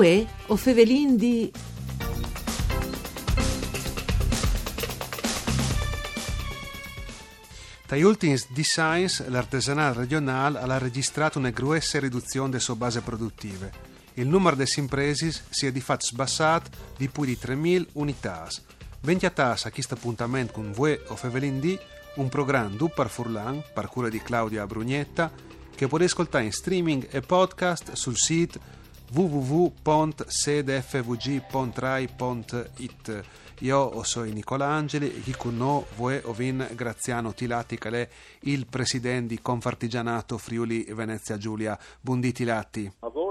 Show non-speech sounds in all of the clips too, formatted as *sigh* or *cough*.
Uè, o fevelin di... Tra gli ultimi designs, l'artigianato regionale ha registrato una grossa riduzione delle sue basi produttive. Il numero delle imprese si è di fatto sbassato di più di 3.000 unità. 20 a questo appuntamento con voi o Fevelin D, un programma du par Furlan, per cura di Claudia Brugnetta, che potete ascoltare in streaming e podcast sul sito www.sedfvg.rai.it. Io sono Nicola Angeli e chi con noi vuoi ovin Graziano Tilati che è il presidente di Confartigianato Friuli Venezia Giulia. Buondì Tilati. A voi.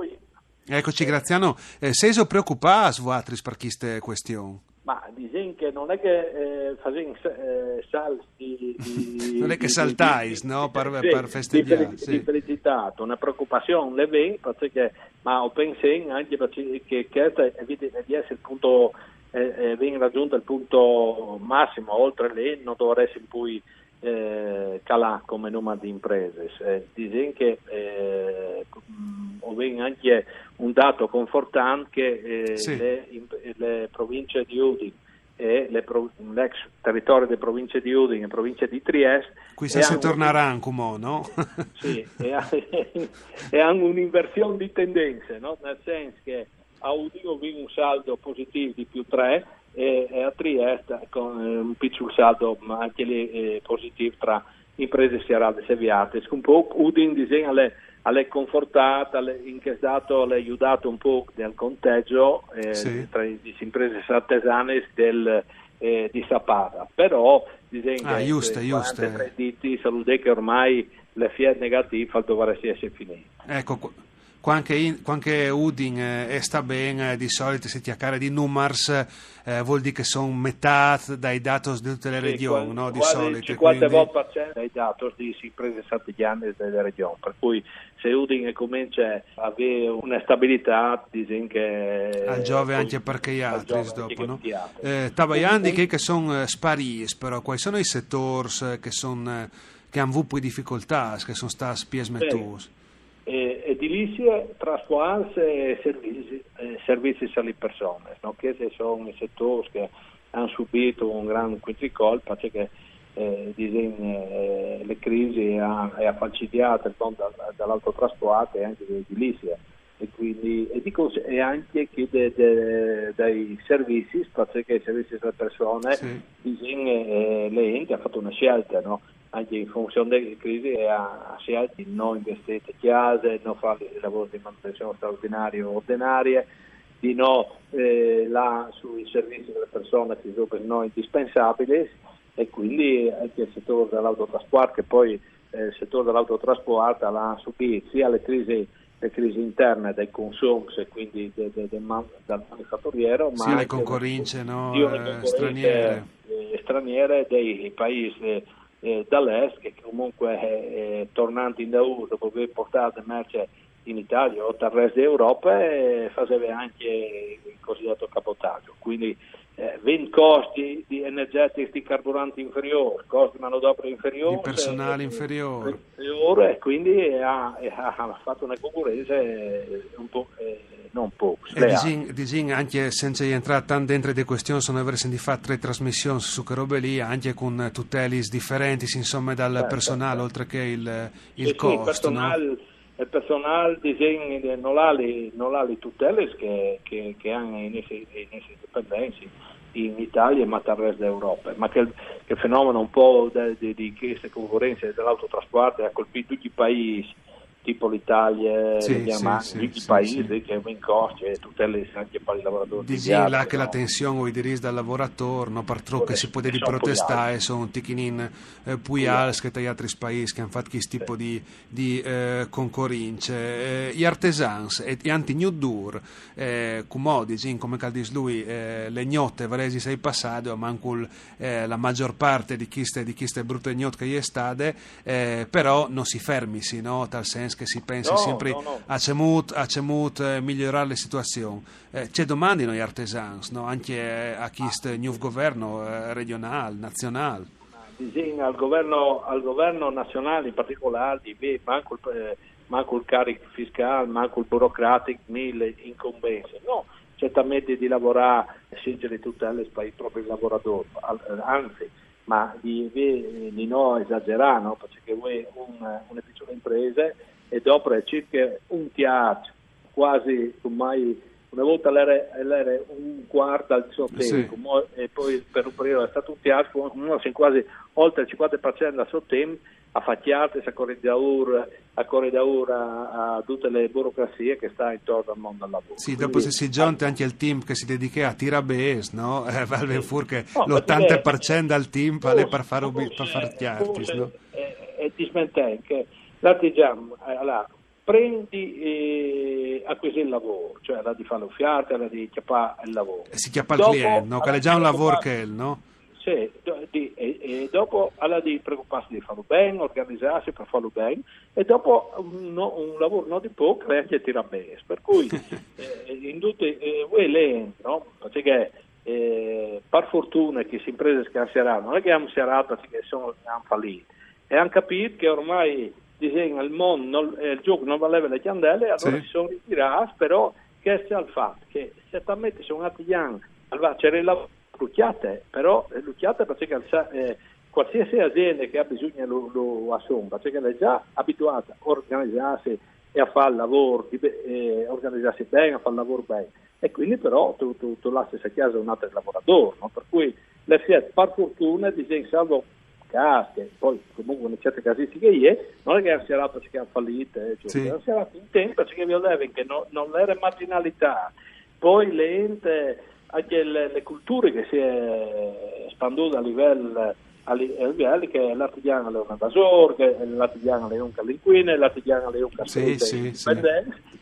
Eccoci Graziano, eh, sei preoccupato per queste questioni? Ma diciamo che non è che eh, facciamo eh, salti di, Non è che saltais, no? Per, sì, per festeggiare. Di, sì. di felicità, una preoccupazione le ven, perché, ma ho pensato anche perché, che questo è di essere il punto, eh, eh, viene raggiunto il punto massimo, oltre lì non dovresti poi eh, calare come numero di imprese. Eh, diciamo che eh, ho anche un dato confortante che eh, Sì. le, le province di Udine e le pro- l'ex territorio delle province di Udine e province di Trieste Qui se si tornerà anche, no? *laughs* sì, e, ha- *laughs* hanno un'inversione di tendenze, no? nel senso che a Udine viene un saldo positivo di più 3 e, e a Trieste con eh, un piccolo saldo ma anche lì eh, positivo tra imprese serali e seviate. Un po' Udine disegna le alle confortata, alle- in che dato le aiutato un po' nel conteggio eh, Sì. tra le imprese artesane del, eh, di Sapata. Però disegna Ah, che giusto, giusto. 43 ditti, salute che ormai le fiat negative dovrebbero essere finite. ecco, qu- quanche, in, quanche Udin eh, sta bene, eh, di solito si chiacchiera di numers, eh, vuol dire che sono metà dai dati di tutte le Sì, regioni, no? Di solito. il quindi- 50% dei dati di imprese sartigiane delle regioni, per cui se Udine comincia a avere una stabilità, dicono che... al Giove anche perché gli al altri dopo, no? Eh, Tabaiandi che, che sono sparis, però quali sono i settori eh, che, son, eh, che hanno avuto difficoltà, che sono stati piesmetusi? Eh, edilizie, trasporti e servizi, eh, servizi alle persone. No? Questi sono i settori che hanno subito un gran quintricol perché eh, dicono, eh, le crisi ha falcidiato il mondo dal- dall'autotrasporto e anche dell'edilizia. E, quindi, e, di cons- e anche che de- de- dai servizi, perché i servizi alle persone, Sì. dicono, eh, le enti hanno fatto una scelta, no? Anche in funzione delle crisi e ha, ha scelto di non investire in chiese, non fare i lavori di manutenzione straordinaria o ordinaria, di no eh, là sui servizi delle persone che sono per noi indispensabili e quindi anche il settore dell'autotrasporto che poi eh, il settore dell'autotrasporto l'ha subito sia le crisi, le crisi interne dei consumi e quindi de- de- de man- dal manifatturiero ma Sì, le concorrenze, no, eh, straniere. eh, straniere dei paesi eh, dall'est che comunque eh, tornando in EU dopo aver portato merce in Italia o dal resto d'Europa eh, faceva anche il cosiddetto cabotaggio quindi eh, 20 costi di energetici di carburanti inferiori costi di manodopera inferiore Di personale inferiore. inferiore, e quindi ha, ha fatto una concorrenza eh, un po' eh, non poco E disin, disin, anche senza entrare tanto dentro di questioni, sono aver sentito fare tre trasmissioni su che robe lì, anche con tuteli differenti, insomma, dal Certo, personale, certo. oltre che il, il Sì, sì, costo, il personale, no? il personale disegni de- non ha le, non ha le tutele che, che, che hanno in essi dipendenze in Italia ma dal resto d'Europa, ma che, che il fenomeno un po' de- de- di queste concorrenze dell'autotrasporto ha colpito tutti i paesi tipo l'Italia, Sì, Germania, sì, sì, i paesi che costi e tutele anche per i lavoratori. di Disin là viaggio, che la no? tensione i diritti dal lavoratore, no, per troppo che si può di protestare, sono un ticchinin eh, alti che dagli altri paesi che hanno fatto questo tipo di, di eh, concorrenze. Eh, gli artesans e gli anti-new dur, eh, come disin, come caldis lui, eh, le gnotte varesi sei passate, ma anche eh, la maggior parte di queste, di queste brutte gnotte che gli è state, eh, però non si fermi, no? tal senso che si pensa No, sempre no, no. a cemut, a cemut eh, migliorare le situazioni. Eh, c'è domandi noi artesani, no? anche eh, a chi sta nuovo governo eh, regionale, nazionale. al governo, al governo nazionale in particolare di Be- ma anche il, eh, manco il carico fiscale, manco il burocratico, mille incombenze. No, certamente di lavorare, esigere tutele per i propri lavoratori, anzi, ma di, di, di non esagerare, no? perché voi un, una piccola impresa e dopo è circa un teatro, quasi ormai una volta l'era, un quarto al suo tempo sì. e poi per un periodo è stato un teatro, uno quasi oltre il 50% del suo tempo a facciate, a correggiaura, a correggiaura a tutte le burocrazie che sta intorno al mondo del lavoro. Sì, Quindi, dopo se si giunte anche il team che si dedica a tirabes, no? *laughs* Eh, sì. che no, l'80% del team vale per fare per far no? È, è dismentente che l'artigiano, allora, prendi e acquisire il lavoro, cioè la di fare l'offerta, la di chiappare il lavoro. E si chiappa il cliente, no? Che è già un lavoro che è, no? Sì, di, e, e, dopo alla di preoccuparsi di farlo bene, organizzarsi per farlo bene e dopo un, no, un lavoro non di poco crea che tira bene. Per cui *laughs* eh, in tutte, eh, voi lei, no? Perché eh, per fortuna che queste imprese scanseranno, non è che hanno serato perché sono, hanno fallito, e hanno capito che ormai disegna il mondo, non, eh, il gioco non valeva le candele, allora sì. si sono ritirati, però che sia il fatto che certamente sono altri anni, allora c'era il lavoro lucchiate, però eh, lucchiate perché eh, qualsiasi azienda che ha bisogno lo, lo assume, perché è già abituata a organizzarsi e a fare il lavoro, eh, organizzarsi bene, a fare il lavoro bene. E quindi però tu, tu, tu lasci a casa un altro lavoratore, no? per cui le Fiat per fortuna disegna salvo che poi comunque in certe casistiche è, non è che hanno serato perché hanno fallito, eh, cioè, sì. serato in tempo perché volevo che no, non era marginalità, poi le ente anche le, le culture che si è espanduta a livello a livelli che l'artigiano è un invasore, che l'artigiano è un calinquine, l'artigiano è un castello sì, sì, sì.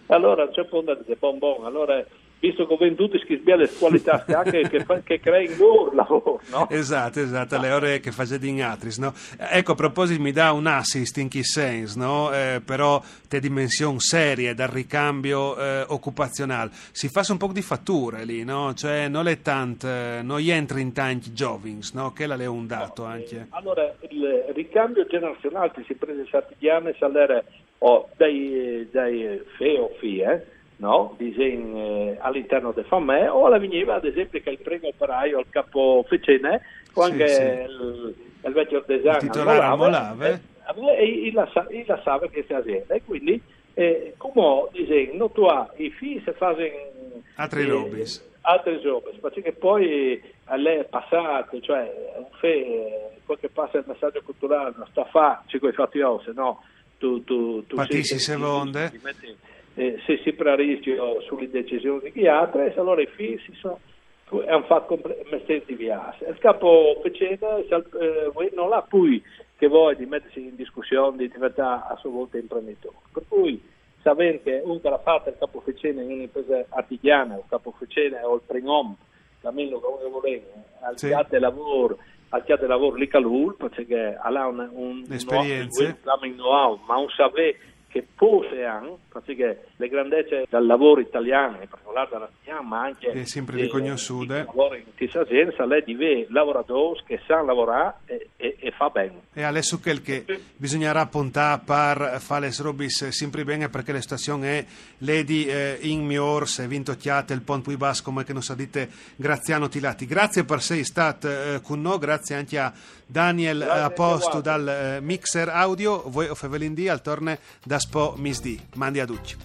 allora c'è un po' di bonbon, allora visto che venduti le qualità che, che, che crei loro lavoro no? esatto esatto le ore che fate in atris no? ecco a proposito mi dà un assist in chi sense no? eh, però te dimensione serie dal ricambio eh, occupazionale si fa un po' di fatture lì no? cioè non è tanto eh, non entri in tanti jovings no? che la è un dato no, anche eh, allora il ricambio generazionale si prende artigiane salere oh, dai, dai feo fie no? Disegni eh, all'interno del famè o alla veniva ad esempio che il primo operaio al capo Fecene o anche sì, sì. Il, il, vecchio design il titolare Molave e, e, e la sa che si azienda e quindi eh, come disegno tu hai i figli se fanno altri eh, robis altre robe, perché poi a lei è passato, cioè fe, quel che passa il messaggio culturale non sta a fare, ci puoi fatti se no tu, tu, tu Patissi seconde. Ti metti, eh, se si rischio sulle decisioni di chi altri, allora i figli sono, è un fatto completamente diverso. Il capo Peceda eh, non ha poi che voglia di mettersi in discussione, di diventare a sua volta imprenditore. Per cui sapendo che un che l'ha fatto il capo Fecena in un'impresa artigiana, il capo Fecena o il primo cammino come volete, al sì. teatro lavoro, al teatro lavoro lì calul, perché ha un, un, un, un know-how, ma un sapere che posseano perché le grandezze del lavoro italiano, in particolare della Tiana, ma anche sempre riconosciute. lavoro in questa azienda, lei deve lavoratori che sanno lavorare e, e, e, fa bene. E adesso quel che bisognerà puntare per fare le robis sempre bene perché la situazione è lady eh, in mior se vinto chiate il ponte più basso come che non sa dite Graziano Tilati. Grazie per sei stato eh, con noi, grazie anche a Daniel Aposto dal eh, Mixer Audio, voi o Fevelin D al torne da Spo Misdi. Mandi a Ducci.